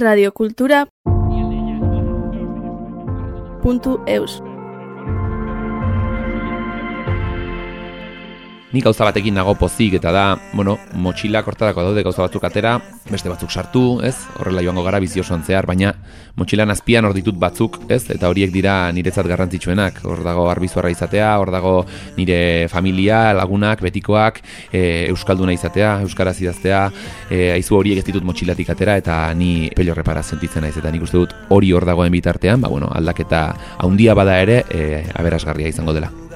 radiocultura.eus. Ni gauza batekin nago pozik eta da, bueno, motxila kortarako daude gauza batzuk atera, beste batzuk sartu, ez? Horrela joango gara bizio osoan zehar, baina motxilan azpian hor ditut batzuk, ez? Eta horiek dira niretzat garrantzitsuenak. Hor dago arbizuarra izatea, hor dago nire familia, lagunak, betikoak, e, euskalduna izatea, euskaraz idaztea, e, aizu horiek ez ditut motxilatik atera eta ni pello repara sentitzen naiz eta nik uste dut hori hor dagoen bitartean, ba bueno, aldaketa handia bada ere, e, aberasgarria izango dela.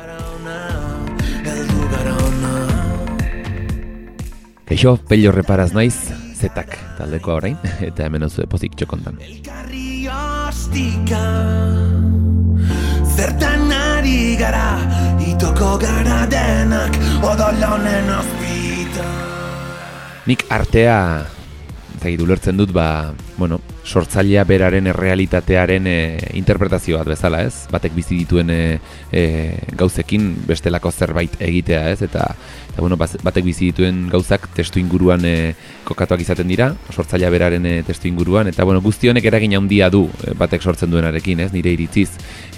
Keixo, pello reparaz naiz, zetak taldeko orain, eta hemen oso pozik txokontan. Elkarri ostika Zertan ari gara Itoko gara denak Odolonen ospita Nik artea, zaitu ulertzen dut, ba, bueno, sortzailea beraren errealitatearen e, interpretazio bat bezala, ez? Batek bizi dituen e, e, gauzekin bestelako zerbait egitea, ez? Eta, eta bueno, batek bizi dituen gauzak testu inguruan e, kokatuak izaten dira, sortzailea beraren e, testu inguruan, eta bueno, guzti honek eragin handia du e, batek sortzen duenarekin, ez? Nire iritziz,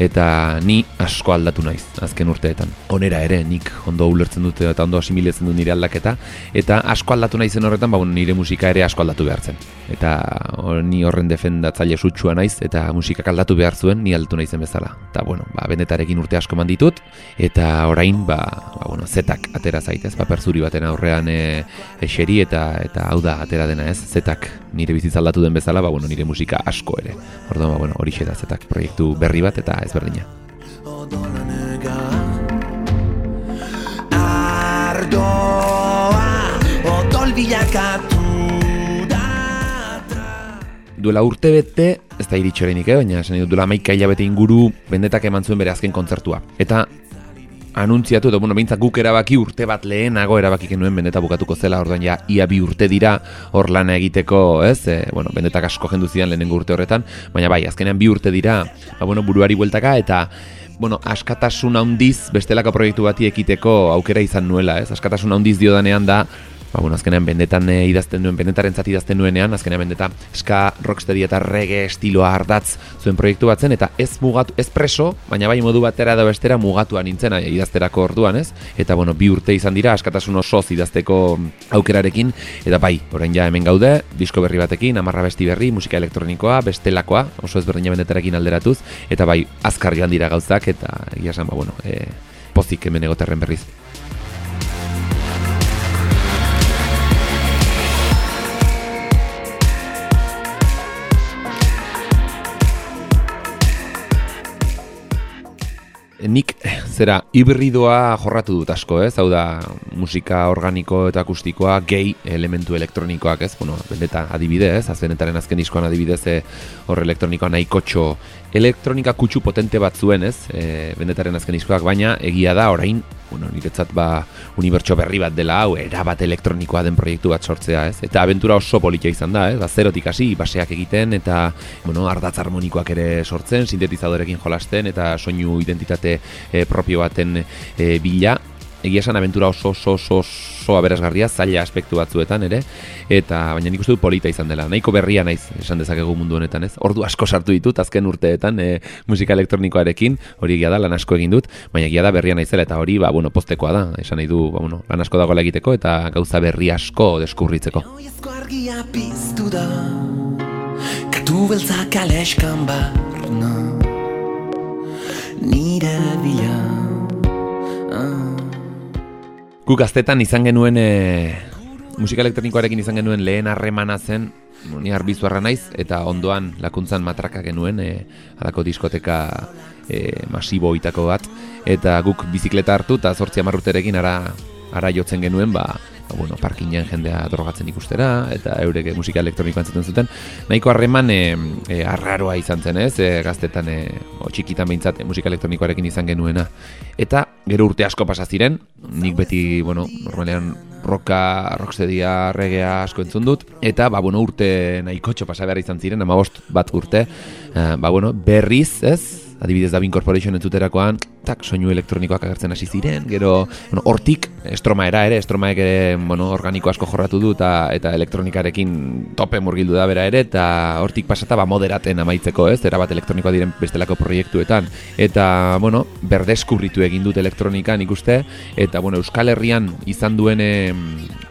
eta ni asko aldatu naiz azken urteetan. Onera ere, nik ondo ulertzen dute eta ondo asimiletzen du nire aldaketa, eta asko aldatu naizen horretan, ba, bueno, nire musika ere asko aldatu behartzen. Eta ni horren defendatzaile sutsua naiz eta musikak aldatu behar zuen ni aldatu naizen bezala. Eta bueno, ba benetarekin urte asko manditut eta orain ba, ba bueno, zetak atera zaitez, paper zuri baten aurrean e, eseri eta eta hau da atera dena, ez? Zetak nire bizitza aldatu den bezala, ba bueno, nire musika asko ere. Orduan ba bueno, hori da zetak proiektu berri bat eta ezberdina. Duela urte bete, ez da iritsi horreinik, eh? baina esan dut duela maika hilabete inguru bendetak eman zuen bere azken kontzertua. Eta anuntziatu, eta bueno, bintzak guk erabaki urte bat lehenago erabaki genuen bendeta bukatuko zela, orduan ja, ia bi urte dira hor lana egiteko, ez? E, bueno, bendetak asko jendu zidan lehenengo urte horretan, baina bai, azkenean bi urte dira, ba, bueno, buruari bueltaka, eta bueno, askatasun handiz bestelako proiektu bati ekiteko aukera izan nuela, ez? Askatasun handiz dio danean da, ba, bueno, azkenean bendetan e, idazten duen, bendetaren zati idazten nuenean, azkenean bendeta ska, rocksteady eta reggae estiloa ardatz zuen proiektu batzen, eta ez mugatu, ez preso, baina bai modu batera edo bestera mugatuan nintzen e, idazterako orduan, ez? Eta, bueno, bi urte izan dira, askatasun oso idazteko aukerarekin, eta bai, orain ja hemen gaude, disko berri batekin, amarra besti berri, musika elektronikoa, bestelakoa, oso ezberdina bendetarekin alderatuz, eta bai, azkar joan dira gauzak, eta egia esan, ba, bueno, e, pozik hemen egoterren berriz. Nik zera hibridoa jorratu dut asko, ez? Hau da musika organiko eta akustikoa, gehi elementu elektronikoak, ez? Bueno, bendeta adibide, ez? Azbenetaren azken diskoan adibidez e, hor elektronikoa nahiko txo elektronika kutsu potente bat zuen, ez? E, bendetaren azken diskoak, baina egia da orain bueno, niretzat ba unibertso berri bat dela hau, erabat elektronikoa den proiektu bat sortzea, ez? Eta abentura oso politia izan da, ez? Ba, zerotik hasi, baseak egiten, eta, bueno, ardatz harmonikoak ere sortzen, sintetizadorekin jolasten, eta soinu identitate e, propio baten e, bila, egia esan aventura oso oso oso oso aberasgarria zaila aspektu batzuetan ere eta baina nik uste dut polita izan dela. Nahiko berria naiz esan dezakegu mundu honetan ez? Ordu asko sartu ditut azken urteetan e, musika elektronikoarekin hori egia da lan asko egin dut baina egia da berria naizela eta hori ba bueno postekoa da. Esan nahi du ba bueno lan asko dago egiteko eta gauza berri asko deskurritzeko argia piztu da Katu beltzak aleskan barna Nire bila ah. Guk gaztetan izan genuen e, musika elektronikoarekin izan genuen lehen harremana zen ni arbizuarra naiz eta ondoan lakuntzan matraka genuen e, alako diskoteka e, masibo itako bat. Eta guk bizikleta hartu eta zortzia marruterekin ara, ara jotzen genuen ba, ba, bueno, parkinen jendea drogatzen ikustera eta eurek musika elektronikoa entzuten zuten. Nahiko harreman e, e, arraroa izan zen ez? E, gaztetan e, o, txikitan behintzat musika elektronikoarekin izan genuena. Eta gero urte asko pasa ziren. Nik beti, bueno, normalean roka, rocksteadia, regea asko entzun dut, eta, ba, bueno, urte nahiko pasa behar izan ziren, ama bat urte, uh, ba, bueno, berriz, ez, adibidez da Corporation entzuterakoan, tak, soinu elektronikoak agertzen hasi ziren, gero, bueno, hortik, estroma era ere, estromaek ere, bueno, organiko asko jorratu du, eta, eta elektronikarekin tope murgildu da bera ere, eta hortik pasata, ba, moderaten amaitzeko, ez, erabat elektronikoa diren bestelako proiektuetan, eta, bueno, berdeskubritu egin dut elektronikan ikuste, eta, bueno, Euskal Herrian izan duen, e,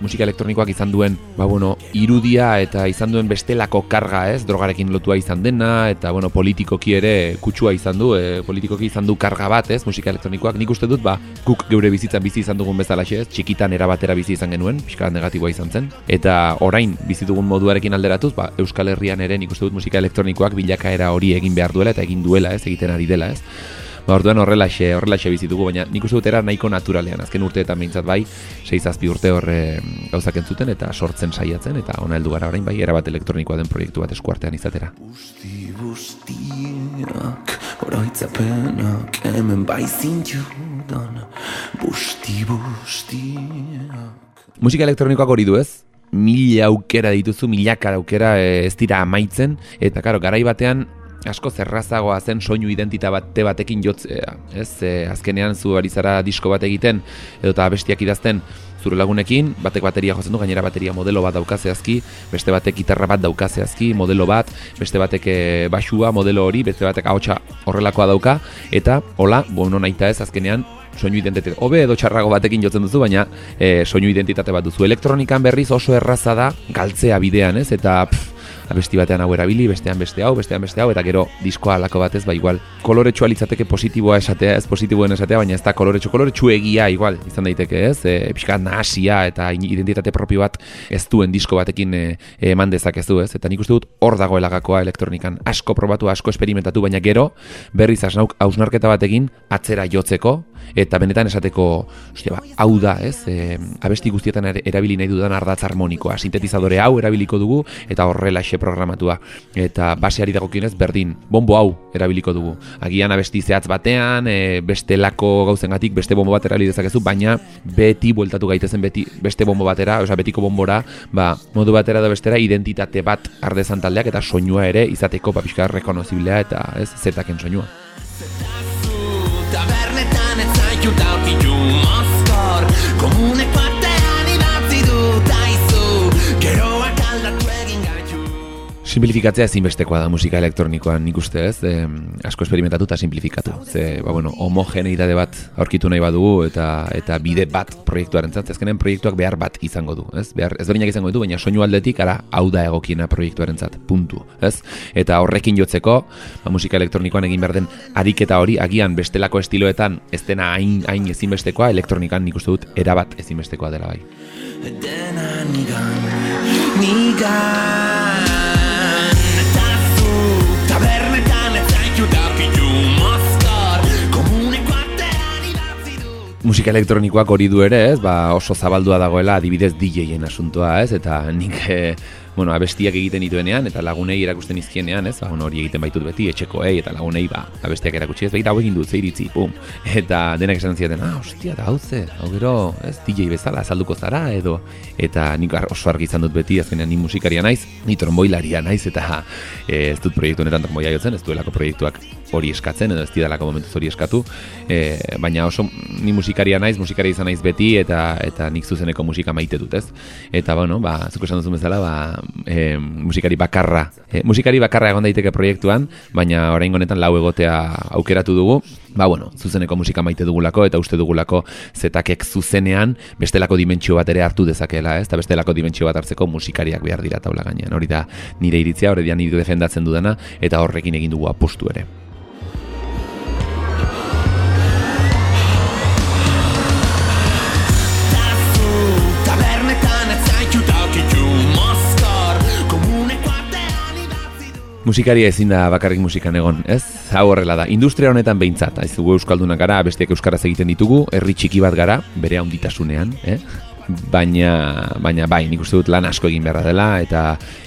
musika elektronikoak izan duen, ba, bueno, irudia, eta izan duen bestelako karga, ez, drogarekin lotua izan dena, eta, bueno, politikoki ere kutsua izan du, e, politikoki izan du karga bat, ez, musika elektronikoak, nik uste dut, ba, guk geure bizitzan bizi izan dugun bezala ez, txikitan erabatera bizi izan genuen, pixka negatiboa izan zen, eta orain bizi dugun moduarekin alderatuz, ba, Euskal Herrian ere nik uste dut musika elektronikoak bilakaera hori egin behar duela eta egin duela, ez, egiten ari dela, ez. Ba, orduan horrelaxe, horrelaxe bizitugu, baina nik uste dut era nahiko naturalean, azken urteetan behintzat bai, 6 urte horre gauzak entzuten eta sortzen saiatzen, eta ona heldu gara orain bai, erabat elektronikoa den proiektu bat eskuartean izatera. Busti bustiak, oroitzapenak, hemen bai zintudan, busti bustiak. Musika elektronikoak hori du ez? Mila aukera dituzu, milaka aukera eh, ez dira amaitzen, eta karo, garai batean asko zerrazagoa zen soinu identita bate batekin jotzea, ez? E, azkenean zu ari zara disko bat egiten edo eta bestiak idazten zure lagunekin, batek bateria jotzen du, gainera bateria modelo bat daukazeazki, beste batek gitarra bat daukazeazki, modelo bat, beste batek e, basua modelo hori, beste batek ahotsa horrelakoa dauka, eta hola, bueno naita ez, azkenean, soinu identitate hobe edo txarrago batekin jotzen duzu, baina e, soinu identitate bat duzu. Elektronikan berriz oso erraza da galtzea bidean, ez? Eta pff, abesti batean hau erabili, bestean beste hau, bestean beste hau, eta gero diskoa alako batez, ba igual, koloretsua litzateke positiboa esatea, ez positiboen esatea, baina ez da koloretsu, koloretsu egia igual, izan daiteke, ez, e, pixka nahasia eta identitate propio bat ez duen disko batekin e, eman dezakezu, ez, eta nik uste dut hor dagoela gakoa elektronikan, asko probatu, asko esperimentatu, baina gero, berriz asnauk hausnarketa batekin atzera jotzeko, eta benetan esateko, ostia, ba, hau da, ez, e, abesti guztietan erabili nahi dudan ardatz harmonikoa, sintetizadore hau erabiliko dugu, eta horrela programatua. Eta baseari dagokionez berdin bombo hau erabiliko dugu. Agian abesti zehatz batean e, beste lako gauzengatik beste bombo bat erabili dezakezu baina beti bueltatu gaitezen beti beste bombo batera osea betiko bombora ba modu batera da bestera identitate bat ardezan taldeak eta soinua ere izateko ba pizka rekonoziblea eta ez zetaken soinua Tabernetan ez Simplifikatzea ezinbestekoa da musika elektronikoan nik uste ez, e, asko esperimentatu eta simplifikatu. Ze, ba, bueno, homogeneitate bat aurkitu nahi badugu eta eta bide bat proiektuaren zat, ezkenen proiektuak behar bat izango du, ez? Behar, ez izango du, baina soinu aldetik, ara, hau da egokiena proiektuaren zat, puntu, ez? Eta horrekin jotzeko, ba, musika elektronikoan egin behar den ariketa hori, agian bestelako estiloetan ez dena hain, hain ezinbestekoa, elektronikan nik uste dut erabat ezinbestekoa dela bai. Nigan, nigan musika elektronikoak hori du ere, ez? Ba, oso zabaldua dagoela adibidez DJ-en asuntoa, ez? Eta nik eh, bueno, abestiak egiten dituenean eta lagunei erakusten izkienean, ez? Ba, hori egiten baitut beti etxekoei eta lagunei ba, abestiak erakutsi ez, begira hau egin dut, ze iritzi, pum. Eta denak esan ziaten, ah, ostia, da hau ze, hau gero, ez, DJ bezala, azalduko zara, edo, eta nik oso argi izan dut beti, azkenean ni musikaria naiz, ni tromboilaria naiz, eta e, ez dut proiektu honetan tromboia jotzen, ez duelako proiektuak hori eskatzen, edo ez didalako momentuz hori eskatu, e, baina oso ni musikaria naiz, musikaria izan naiz beti, eta eta nik zuzeneko musika maite dut, ez? Eta, bueno, ba, zuko esan duzu bezala, ba, e, musikari bakarra. E, musikari bakarra egon daiteke proiektuan, baina orain honetan lau egotea aukeratu dugu. Ba, bueno, zuzeneko musika maite dugulako eta uste dugulako zetakek zuzenean bestelako dimentsio bat ere hartu dezakela, ez? Eta bestelako dimentsio bat hartzeko musikariak behar dira taula gainean. Hori da nire iritzia, hori da nire defendatzen dudana eta horrekin egin dugu apostu ere. Musikaria ezin da bakarrik musikan egon, ez? Hau horrela da. Industria honetan behintzat, ez dugu euskaldunak gara, besteak euskaraz egiten ditugu, herri txiki bat gara, bere handitasunean, eh? Baina, baina bai, nik uste dut lan asko egin beharra dela, eta,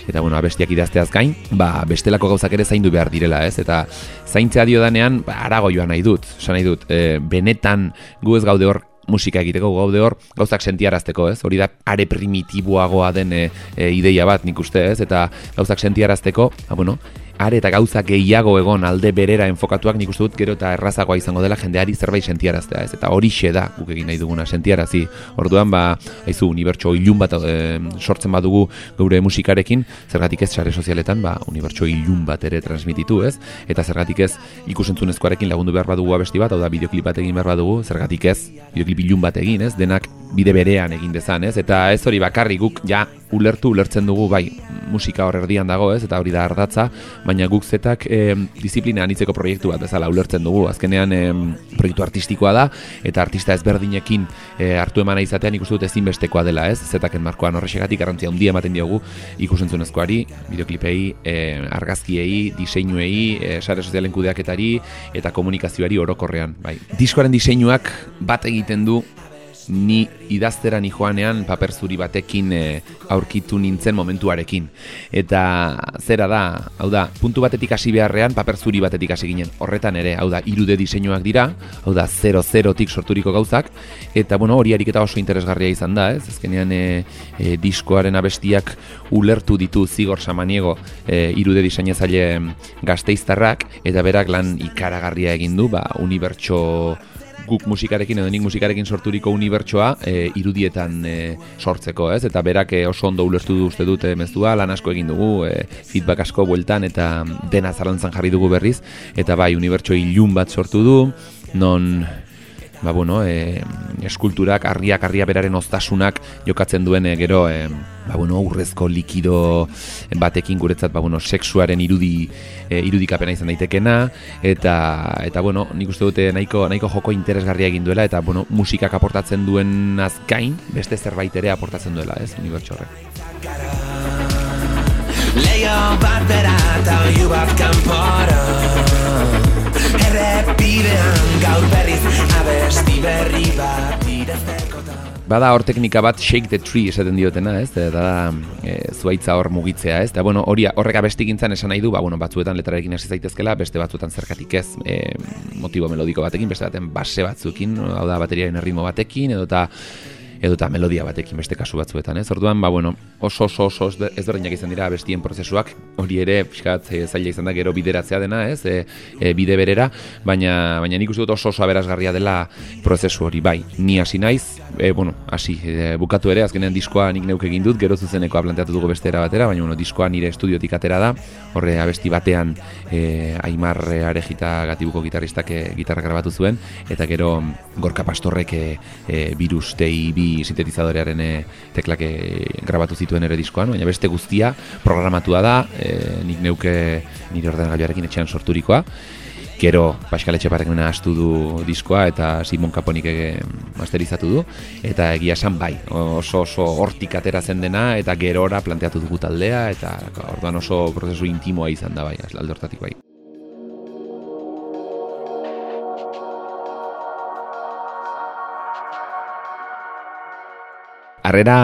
eta bueno, abestiak idazteaz gain, ba, bestelako gauzak ere zaindu behar direla, ez? Eta zaintzea dio danean, ba, arago joan nahi dut, nahi dut, e, benetan gu ez gaude hor musika egiteko gaude hor gauzak sentiarazteko, ez? Hori da are primitiboagoa den e, e, ideia bat nik uste, ez? Eta gauzak sentiarazteko, ba bueno, are eta gauza gehiago egon alde berera enfokatuak nik uste dut gero eta errazagoa izango dela jendeari zerbait sentiaraztea ez? Eta hori da guk egin nahi duguna sentiarazi. Orduan ba haizu unibertso ilun bat e, sortzen badugu geure musikarekin zergatik ez sare sozialetan ba unibertso ilun bat ere transmititu ez? Eta zergatik ez ikusentzunezkoarekin lagundu behar badugu abesti bat hau da bideoklip bat egin behar badugu zergatik ez bideoklip ilun bat egin ez? Denak bide berean egin dezan ez? Eta ez hori bakarri guk ja ulertu ulertzen dugu bai musika hor erdian dago ez eta hori da ardatza baina guk zetak e, disiplina anitzeko proiektu bat bezala ulertzen dugu. Azkenean e, proiektu artistikoa da eta artista ezberdinekin e, hartu emana izatean ikustu dut ezinbestekoa dela, ez? Zetaken markoan horrexegatik garrantzia handia ematen diogu ikusentzunezkoari, bideoklipei, e, argazkiei, diseinuei, e, sare sozialen kudeaketari eta komunikazioari orokorrean, bai. Diskoaren diseinuak bat egiten du ni idaztera ni joanean paper zuri batekin e, aurkitu nintzen momentuarekin. Eta zera da, hau da, puntu batetik hasi beharrean paper zuri batetik hasi ginen. Horretan ere, hau da, irude diseinuak dira, hau da, 0-0tik sorturiko gauzak, eta bueno, hori ariketa oso interesgarria izan da, ez? Ezkenean e, e, diskoaren abestiak ulertu ditu zigor samaniego e, irude diseinatzaile gazteiztarrak, eta berak lan ikaragarria egin du, ba, unibertso guk musikarekin edo nik musikarekin sorturiko unibertsoa e, irudietan e, sortzeko, ez? Eta berak e, oso ondo ulertu du uste dute mezua, lan asko egin dugu, e, feedback asko bueltan eta dena zalantzan jarri dugu berriz, eta bai, unibertso ilun bat sortu du, non ba, bueno, e, eskulturak, argiak, argia beraren oztasunak jokatzen duen e, gero, e, ba, bueno, urrezko likido batekin guretzat, ba, bueno, sexuaren irudi, e, irudikapena izan daitekena, eta, eta bueno, nik uste dute nahiko, nahiko joko interesgarria egin duela, eta, bueno, musikak aportatzen duen azkain, beste zerbait ere aportatzen duela, ez, unibertsu horrek. Leio bat bera eta bat kanpora errepidean gaur berriz abesti berri bat Bada hor teknika bat shake the tree esaten diotena, ez? Da, e, zuaitza hor mugitzea, ez? Da, bueno, hori horrek abestikintzan esan nahi du, ba, bueno, batzuetan letrarekin hasi zaitezkela, beste batzuetan zerkatik ez, e, motibo melodiko batekin, beste baten base batzukin, hau da, bateriaren erritmo batekin, edo eta edo eta melodia batekin beste kasu batzuetan, ez? Orduan, ba, bueno, oso oso oso ezberdinak izan dira bestien prozesuak, hori ere pixkat e, zaila izan da gero bideratzea dena, ez? E, e, bide berera, baina baina nik uste dut oso oso aberasgarria dela prozesu hori, bai. Ni hasi naiz, e, bueno, hasi e, bukatu ere, azkenean diskoa nik neuk egin dut, gero zuzenekoa planteatu dugu beste era batera, baina bueno, diskoa nire estudiotik atera da. Horre abesti batean e, Aimar Arejita gatibuko gitarristak gitarra grabatu zuen eta gero Gorka Pastorrek e, e, virus TI sintetizadorearen e, teklak e, grabatu zituen ere diskoan, baina beste guztia programatua da, e, nik neuke nire ordenagailuarekin etxean sorturikoa. Gero Pascal Etxeparrek astu du diskoa eta Simon Kaponik ege masterizatu du eta egia esan bai, oso oso hortik atera zen dena eta gerora planteatu dugu taldea eta orduan oso prozesu intimoa izan da bai, alde hortatik bai. Arrera,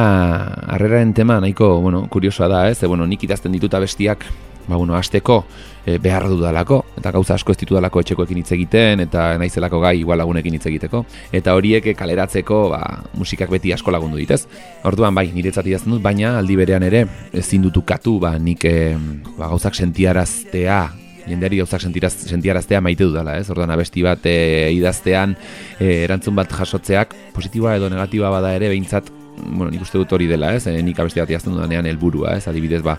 arreraren tema nahiko, bueno, kuriosoa da, ez? E, bueno, nik idazten dituta bestiak, ba, bueno, azteko e, behar dudalako, eta gauza asko ez ditudalako etxekoekin hitz egiten, eta naizelako gai igual lagunekin hitz egiteko. Eta horiek kaleratzeko, ba, musikak beti asko lagundu ditez. Orduan, bai, niretzat idazten dut, baina aldi berean ere, ezin dutu katu, ba, nik e, ba, gauzak sentiaraztea, jendeari gauzak sentiaraztea maite dudala, ez? Orduan, abesti bat e, idaztean, e, erantzun bat jasotzeak, positiboa edo negatiba bada ere, behintzat, bueno, nik uste dut hori dela, ez, e, nik abesti bat jazten dudanean helburua, ez, adibidez, ba,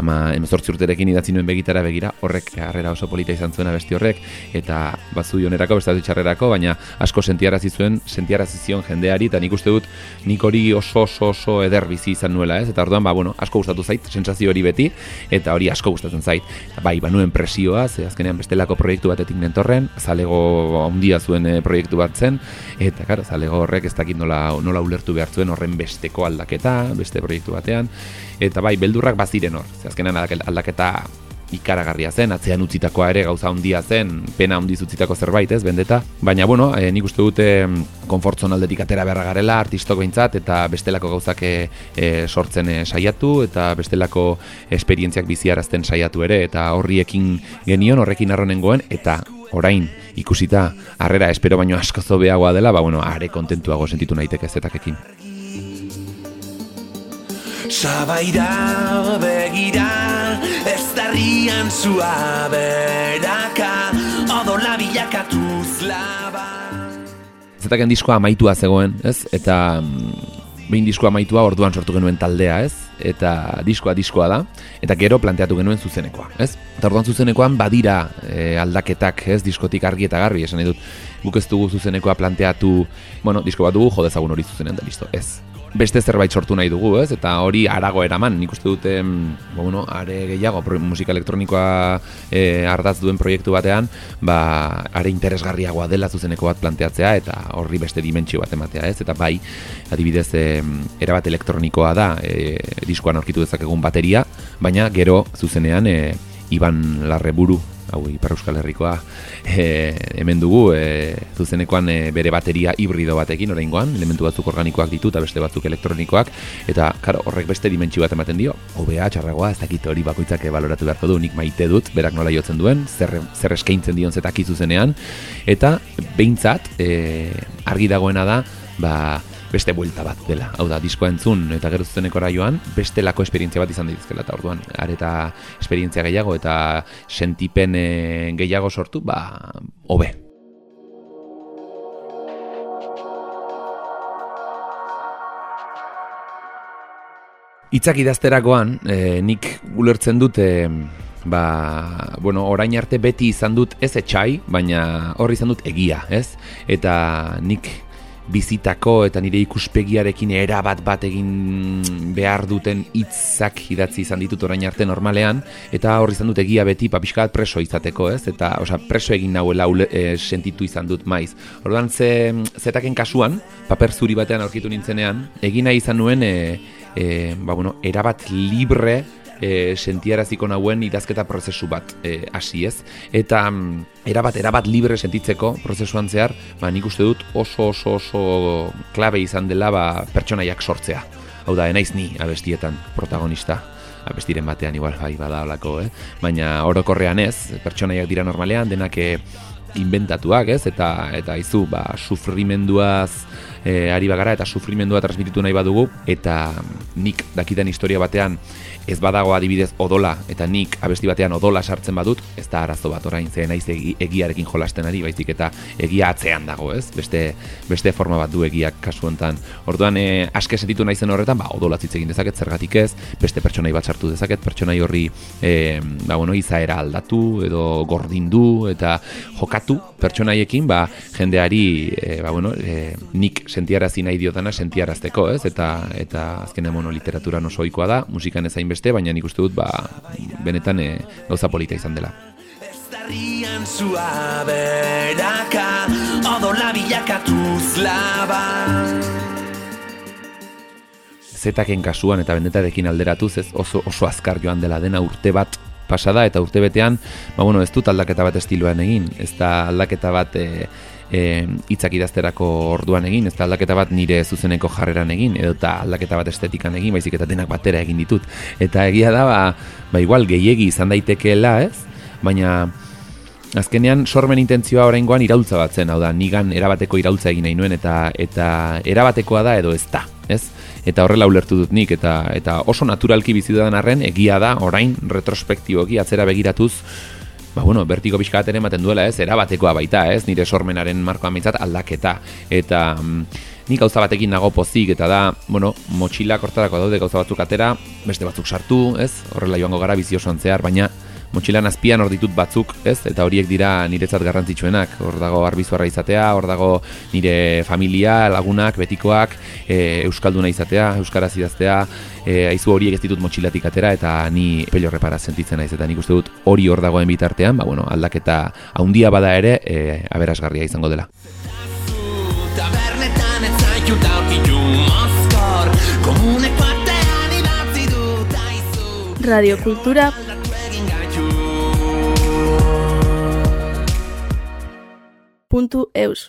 ama emezortzi urterekin idatzi nuen begitara begira, horrek harrera oso polita izan zuen abesti horrek, eta batzu jonerako, beste txarrerako, baina asko sentiarazi zuen, sentiarazi zion jendeari, eta nik uste dut, nik hori oso oso oso eder bizi izan nuela, ez, eta orduan, ba, bueno, asko gustatu zait, sensazio hori beti, eta hori asko gustatzen zait, bai, ba, nuen presioa, ze azkenean bestelako proiektu batetik nentorren, zalego handia zuen e, proiektu bat zen, eta, karo, zalego horrek ez dakit nola, nola ulertu behar zuen horren besteko aldaketa, beste proiektu batean, eta bai, beldurrak baziren hor, azkenan aldaketa ikaragarria zen, atzean utzitakoa ere gauza handia zen, pena handiz utzitako zerbait, ez, bendeta. Baina, bueno, e, nik uste dute konfortzon aldetik atera beharra garela, artistok behintzat, eta bestelako gauzak e, sortzen e, saiatu, eta bestelako esperientziak biziarazten saiatu ere, eta horriekin genion, horrekin arronengoen, eta orain ikusita harrera espero baino asko zobeagoa dela, ba bueno, are kontentuago sentitu naiteke zetakekin. Sabaira begira ez da Estarrian zua beraka Odola bilakatuz laba Zetaken diskoa amaitua zegoen, ez? Eta mm, behin diskoa amaitua orduan sortu genuen taldea, ez? Eta diskoa diskoa da, eta gero planteatu genuen zuzenekoa, ez? Eta orduan zuzenekoan badira e, aldaketak, ez? Diskotik argi eta garbi, esan edut, guk ez dugu zuzenekoa planteatu, bueno, disko bat dugu, jodezagun hori zuzenen da, listo, ez? Beste zerbait sortu nahi dugu, ez? Eta hori arago eraman, nik uste dute, ba, bueno, are gehiago, musika elektronikoa e, ardaz duen proiektu batean, ba, are interesgarriagoa dela zuzeneko bat planteatzea, eta horri beste dimentsio bat ematea, ez? Eta bai, adibidez, e, erabat elektronikoa da, e, diskoan aurkitu dezakegun bateria, baina gero zuzenean, e, Iban Larreburu hau Ipar Euskal Herrikoa e, hemen dugu e, zuzenekoan e, bere bateria hibrido batekin oraingoan elementu batzuk organikoak ditu eta beste batzuk elektronikoak eta karo, horrek beste dimentsio bat ematen dio. OBA txarragoa ez dakit hori bakoitzak baloratu beharko du nik maite dut berak nola jotzen duen zer, zer eskaintzen dion zetaki zuzenean eta behintzat e, argi dagoena da ba, beste buelta bat dela. Hau da, diskoa entzun eta gero zuzenekora joan, beste lako esperientzia bat izan dituzkela eta orduan. Areta esperientzia gehiago eta sentipen eh, gehiago sortu, ba, hobe. Itzak idazterakoan, e, nik gulertzen dute, ba, bueno, orain arte beti izan dut ez etxai, baina hor izan dut egia, ez? Eta nik bizitako eta nire ikuspegiarekin erabat bat egin behar duten hitzak idatzi izan ditut orain arte normalean eta hor izan dut egia beti papiskat ba, preso izateko, ez? Eta, osea, preso egin nahuela e, sentitu izan dut maiz. Orduan ze zetaken kasuan, paper zuri batean aurkitu nintzenean, egina izan nuen e, e, ba, bueno, erabat libre e, sentiaraziko nauen idazketa prozesu bat e, hasi ez. Eta mm, erabat, erabat libre sentitzeko prozesuan zehar, ba, nik uste dut oso oso oso klabe izan dela ba, pertsonaiak sortzea. Hau da, enaiz ni abestietan protagonista abestiren batean igual bai bada olako, eh? baina orokorrean ez, pertsonaiak dira normalean, denak eh, inventatuak, ez? Eta eta izu, ba, sufrimenduaz e, ari bagara eta sufrimendua transmititu nahi badugu eta nik dakitan historia batean ez badago adibidez odola eta nik abesti batean odola sartzen badut, ez da arazo bat orain zen naiz egiarekin jolasten ari, baizik eta egia atzean dago, ez? Beste, beste forma bat du egiak kasu hontan. Orduan eh aske sentitu naizen horretan, ba odola hitz egin dezaket zergatik ez, beste pertsonai bat sartu dezaket, pertsonai horri eh ba bueno, izaera aldatu edo gordindu eta jokatu pertsonaiekin, ba jendeari eh ba bueno, e, nik sentiarazi nahi diotana sentiarazteko, ez? Eta eta azkenean mono literatura oso ohikoa da, musikan ezain beste, baina nik uste dut ba, benetan e, gauza polita izan dela. Estarrian zua odola bilakatuz laba. Zetaken kasuan eta benetarekin alderatuz ez oso, oso azkar joan dela dena urte bat pasada eta urte betean, ba, bueno, ez dut aldaketa bat estiloan egin, ez da aldaketa bat e, e, itzak idazterako orduan egin, ez da aldaketa bat nire zuzeneko jarreran egin, edo eta aldaketa bat estetikan egin, baizik eta denak batera egin ditut. Eta egia da, ba, ba igual, gehiegi izan daitekeela, ez? Baina, azkenean, sormen intentzioa oraingoan iraultza bat zen, hau da, nigan erabateko iraultza egin nahi nuen, eta, eta erabatekoa da edo ez da, ez? Eta horrela ulertu dut nik, eta, eta oso naturalki bizidudan arren, egia da, orain, retrospektiboki, atzera begiratuz, ba, bueno, bertiko pixka bat ematen duela, ez, erabatekoa baita, ez, nire sormenaren markoa mitzat aldaketa, eta mm, nik gauza batekin nago pozik, eta da, bueno, motxila kortarako daude gauza batzuk atera, beste batzuk sartu, ez, horrela joango gara bizio zehar, baina motxilan azpian hor ditut batzuk, ez? Eta horiek dira niretzat garrantzitsuenak. Hor dago arbizuarra izatea, hor dago nire familia, lagunak, betikoak, e, euskalduna izatea, euskaraz idaztea, e, aizu horiek ez ditut motxilatik atera eta ni pello repara sentitzen naiz eta nik uste dut hori hor dagoen bitartean, ba bueno, aldaketa handia bada ere, e, aberasgarria izango dela. Radio Kultura puntu www.eus